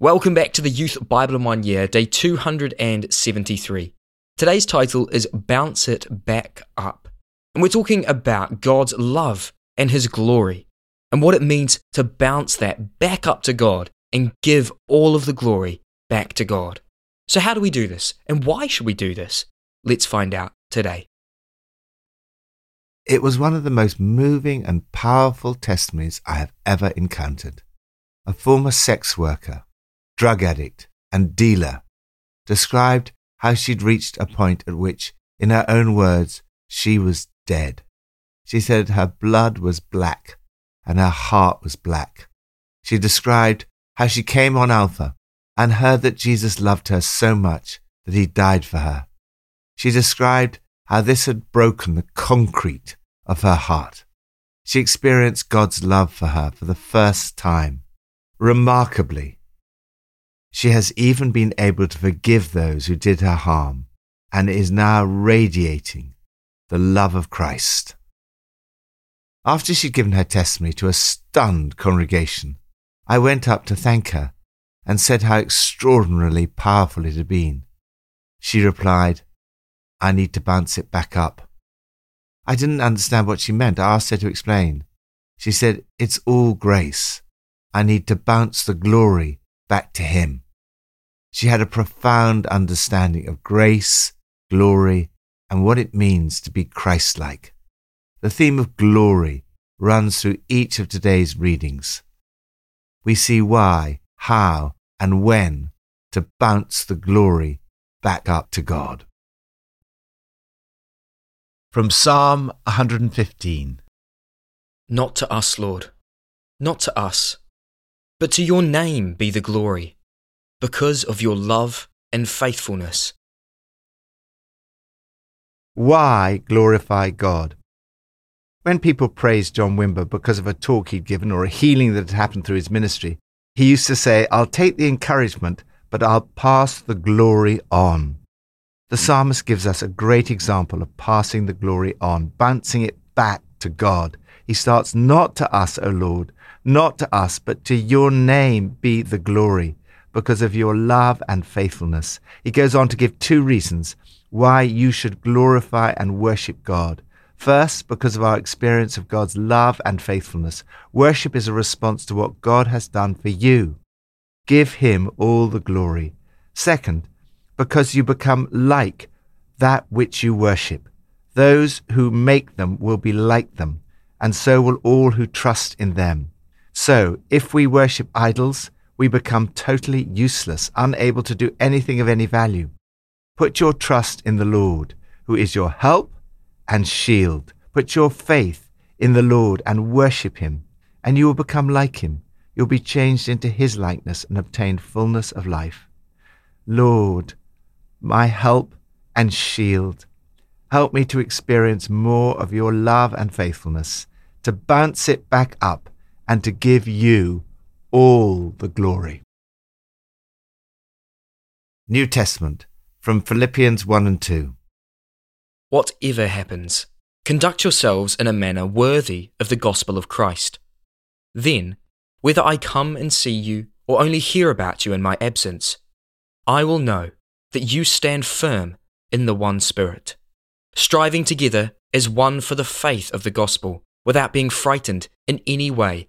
Welcome back to the Youth Bible in One Year, day 273. Today's title is Bounce It Back Up. And we're talking about God's love and His glory, and what it means to bounce that back up to God and give all of the glory back to God. So, how do we do this? And why should we do this? Let's find out today. It was one of the most moving and powerful testimonies I have ever encountered. A former sex worker drug addict, and dealer, described how she'd reached a point at which, in her own words, she was dead. She said her blood was black and her heart was black. She described how she came on Alpha and heard that Jesus loved her so much that he died for her. She described how this had broken the concrete of her heart. She experienced God's love for her for the first time. Remarkably, she has even been able to forgive those who did her harm and is now radiating the love of Christ. After she'd given her testimony to a stunned congregation, I went up to thank her and said how extraordinarily powerful it had been. She replied, I need to bounce it back up. I didn't understand what she meant. I asked her to explain. She said, It's all grace. I need to bounce the glory back to Him. She had a profound understanding of grace, glory, and what it means to be Christ like. The theme of glory runs through each of today's readings. We see why, how, and when to bounce the glory back up to God. From Psalm 115 Not to us, Lord, not to us but to your name be the glory, because of your love and faithfulness. Why glorify God? When people praised John Wimber because of a talk he'd given or a healing that had happened through his ministry, he used to say, I'll take the encouragement, but I'll pass the glory on. The psalmist gives us a great example of passing the glory on, bouncing it back to God. He starts, Not to us, O Lord, not to us, but to your name be the glory, because of your love and faithfulness. He goes on to give two reasons why you should glorify and worship God. First, because of our experience of God's love and faithfulness. Worship is a response to what God has done for you. Give Him all the glory. Second, because you become like that which you worship. Those who make them will be like them, and so will all who trust in them. So, if we worship idols, we become totally useless, unable to do anything of any value. Put your trust in the Lord, who is your help and shield. Put your faith in the Lord and worship him, and you will become like him. You'll be changed into his likeness and obtain fullness of life. Lord, my help and shield, help me to experience more of your love and faithfulness, to bounce it back up and to give you all the glory. New Testament from Philippians 1 and 2. Whatever happens, conduct yourselves in a manner worthy of the gospel of Christ. Then, whether I come and see you or only hear about you in my absence, I will know that you stand firm in the one Spirit, striving together as one for the faith of the gospel, without being frightened in any way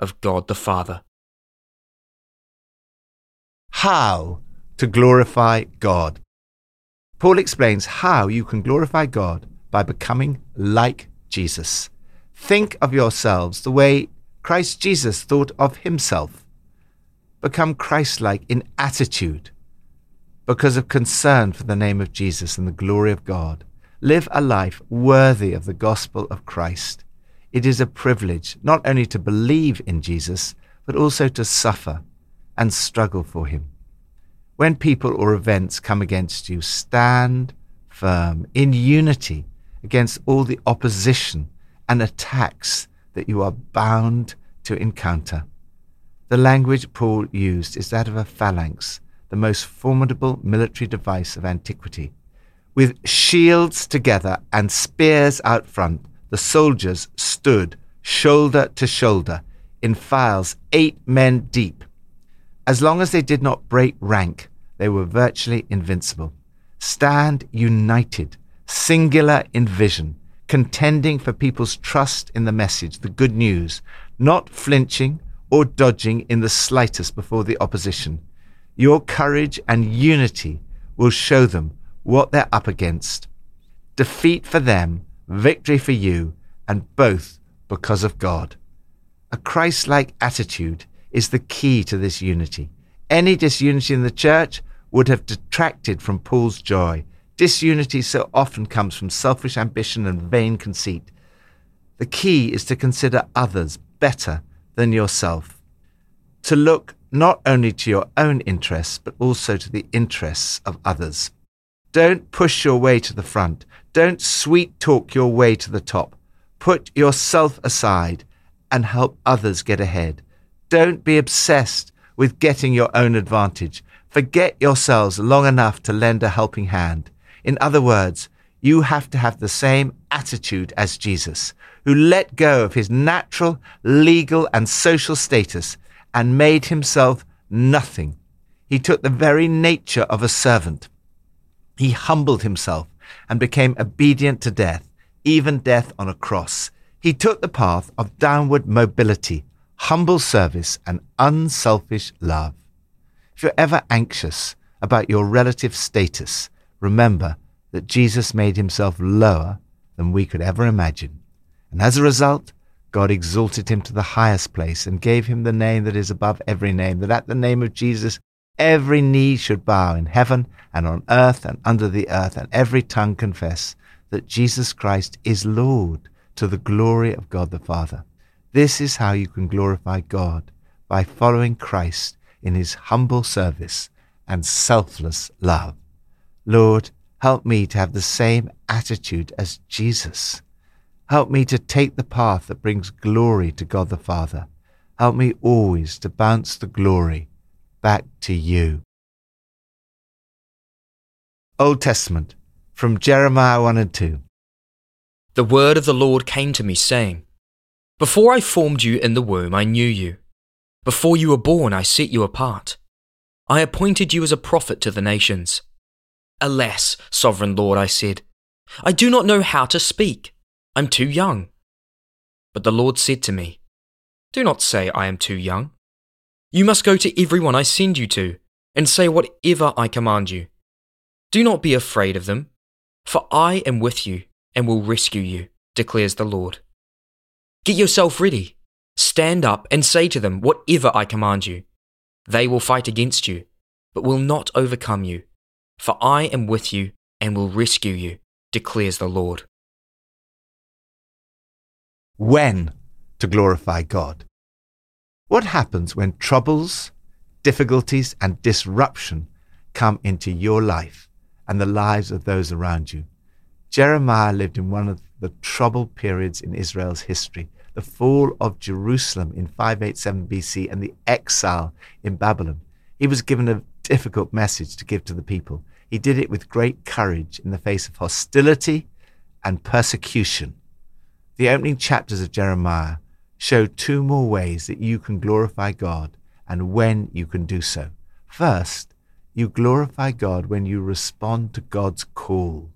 of God the Father. How to glorify God. Paul explains how you can glorify God by becoming like Jesus. Think of yourselves the way Christ Jesus thought of himself. Become Christ like in attitude because of concern for the name of Jesus and the glory of God. Live a life worthy of the gospel of Christ. It is a privilege not only to believe in Jesus, but also to suffer and struggle for him. When people or events come against you, stand firm in unity against all the opposition and attacks that you are bound to encounter. The language Paul used is that of a phalanx, the most formidable military device of antiquity. With shields together and spears out front, the soldiers stood shoulder to shoulder in files eight men deep. As long as they did not break rank, they were virtually invincible. Stand united, singular in vision, contending for people's trust in the message, the good news, not flinching or dodging in the slightest before the opposition. Your courage and unity will show them what they're up against. Defeat for them, victory for you, and both because of God. A Christ like attitude is the key to this unity. Any disunity in the church would have detracted from Paul's joy. Disunity so often comes from selfish ambition and vain conceit. The key is to consider others better than yourself, to look not only to your own interests, but also to the interests of others. Don't push your way to the front. Don't sweet talk your way to the top. Put yourself aside and help others get ahead. Don't be obsessed with getting your own advantage. Forget yourselves long enough to lend a helping hand. In other words, you have to have the same attitude as Jesus, who let go of his natural, legal, and social status and made himself nothing. He took the very nature of a servant. He humbled himself and became obedient to death, even death on a cross. He took the path of downward mobility, humble service, and unselfish love. If you're ever anxious about your relative status, remember that Jesus made himself lower than we could ever imagine. And as a result, God exalted him to the highest place and gave him the name that is above every name, that at the name of Jesus every knee should bow in heaven and on earth and under the earth, and every tongue confess that Jesus Christ is Lord to the glory of God the Father. This is how you can glorify God by following Christ in his humble service and selfless love. Lord, help me to have the same attitude as Jesus. Help me to take the path that brings glory to God the Father. Help me always to bounce the glory back to you. Old Testament from Jeremiah 1 and 2. The word of the Lord came to me, saying, Before I formed you in the womb, I knew you. Before you were born, I set you apart. I appointed you as a prophet to the nations. Alas, sovereign Lord, I said, I do not know how to speak. I'm too young. But the Lord said to me, Do not say I am too young. You must go to everyone I send you to, and say whatever I command you. Do not be afraid of them, for I am with you and will rescue you, declares the Lord. Get yourself ready. Stand up and say to them whatever I command you. They will fight against you, but will not overcome you, for I am with you and will rescue you, declares the Lord when to glorify God. What happens when troubles, difficulties, and disruption come into your life and the lives of those around you? Jeremiah lived in one of the troubled periods in Israel's history the fall of Jerusalem in 587 BC and the exile in Babylon. He was given a difficult message to give to the people. He did it with great courage in the face of hostility and persecution. The opening chapters of Jeremiah show two more ways that you can glorify God and when you can do so. First, you glorify God when you respond to God's call.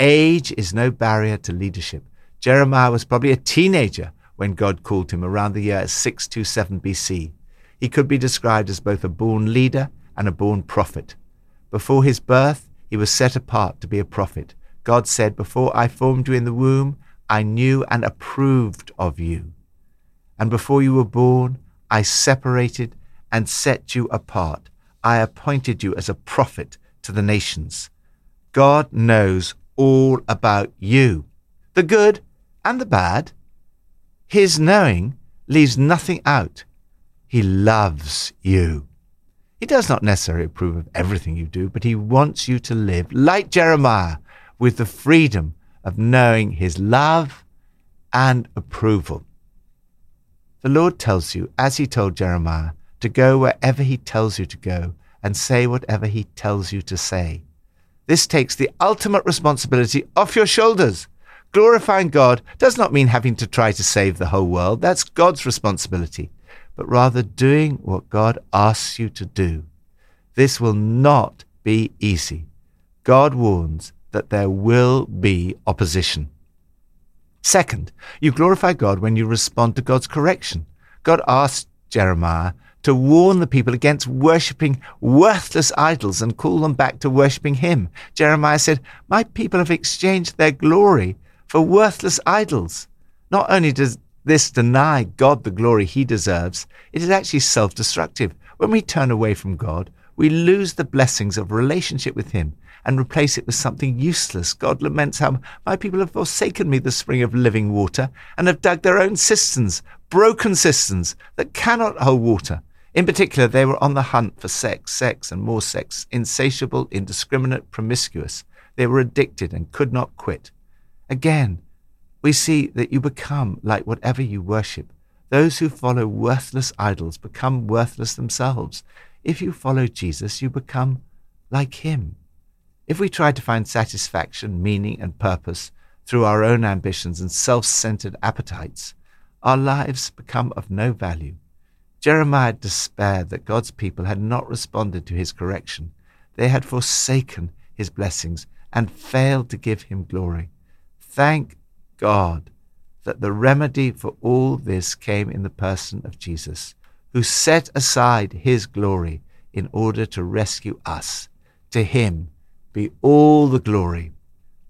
Age is no barrier to leadership. Jeremiah was probably a teenager when God called him around the year 627 BC. He could be described as both a born leader and a born prophet. Before his birth, he was set apart to be a prophet. God said, Before I formed you in the womb, I knew and approved of you. And before you were born, I separated and set you apart. I appointed you as a prophet to the nations. God knows all about you, the good and the bad. His knowing leaves nothing out. He loves you. He does not necessarily approve of everything you do, but he wants you to live like Jeremiah with the freedom of knowing his love and approval. The Lord tells you, as he told Jeremiah, to go wherever he tells you to go and say whatever he tells you to say. This takes the ultimate responsibility off your shoulders. Glorifying God does not mean having to try to save the whole world. That's God's responsibility but rather doing what God asks you to do. This will not be easy. God warns that there will be opposition. Second, you glorify God when you respond to God's correction. God asked Jeremiah to warn the people against worshipping worthless idols and call them back to worshipping Him. Jeremiah said, My people have exchanged their glory for worthless idols. Not only does this deny God the glory he deserves, it is actually self destructive. When we turn away from God, we lose the blessings of relationship with him and replace it with something useless. God laments how my people have forsaken me, the spring of living water, and have dug their own cisterns, broken cisterns that cannot hold water. In particular, they were on the hunt for sex, sex, and more sex, insatiable, indiscriminate, promiscuous. They were addicted and could not quit. Again, we see that you become like whatever you worship. Those who follow worthless idols become worthless themselves. If you follow Jesus, you become like him. If we try to find satisfaction, meaning, and purpose through our own ambitions and self centered appetites, our lives become of no value. Jeremiah despaired that God's people had not responded to his correction. They had forsaken his blessings and failed to give him glory. Thank God that the remedy for all this came in the person of Jesus, who set aside his glory in order to rescue us. To him be all the glory.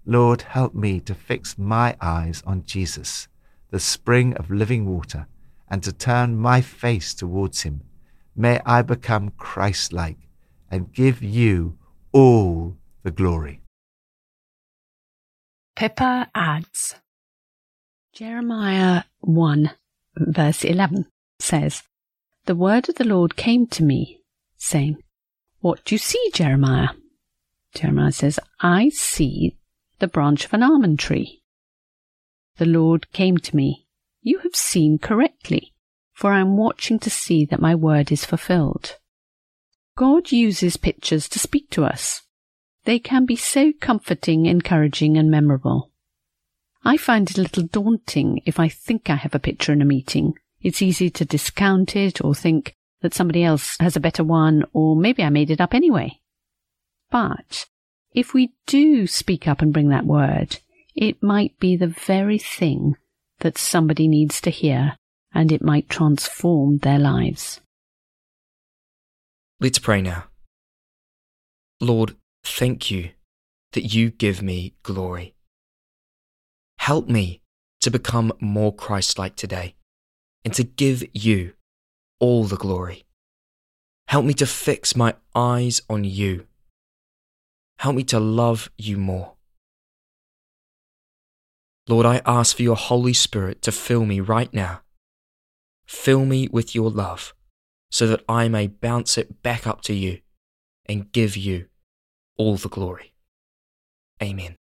Lord, help me to fix my eyes on Jesus, the spring of living water, and to turn my face towards him. May I become Christ like and give you all the glory. Pippa adds Jeremiah 1, verse 11 says, The word of the Lord came to me, saying, What do you see, Jeremiah? Jeremiah says, I see the branch of an almond tree. The Lord came to me, You have seen correctly, for I am watching to see that my word is fulfilled. God uses pictures to speak to us. They can be so comforting, encouraging, and memorable. I find it a little daunting if I think I have a picture in a meeting. It's easy to discount it or think that somebody else has a better one, or maybe I made it up anyway. But if we do speak up and bring that word, it might be the very thing that somebody needs to hear, and it might transform their lives. Let's pray now. Lord, thank you that you give me glory. Help me to become more Christ like today and to give you all the glory. Help me to fix my eyes on you. Help me to love you more. Lord, I ask for your Holy Spirit to fill me right now. Fill me with your love so that I may bounce it back up to you and give you all the glory. Amen.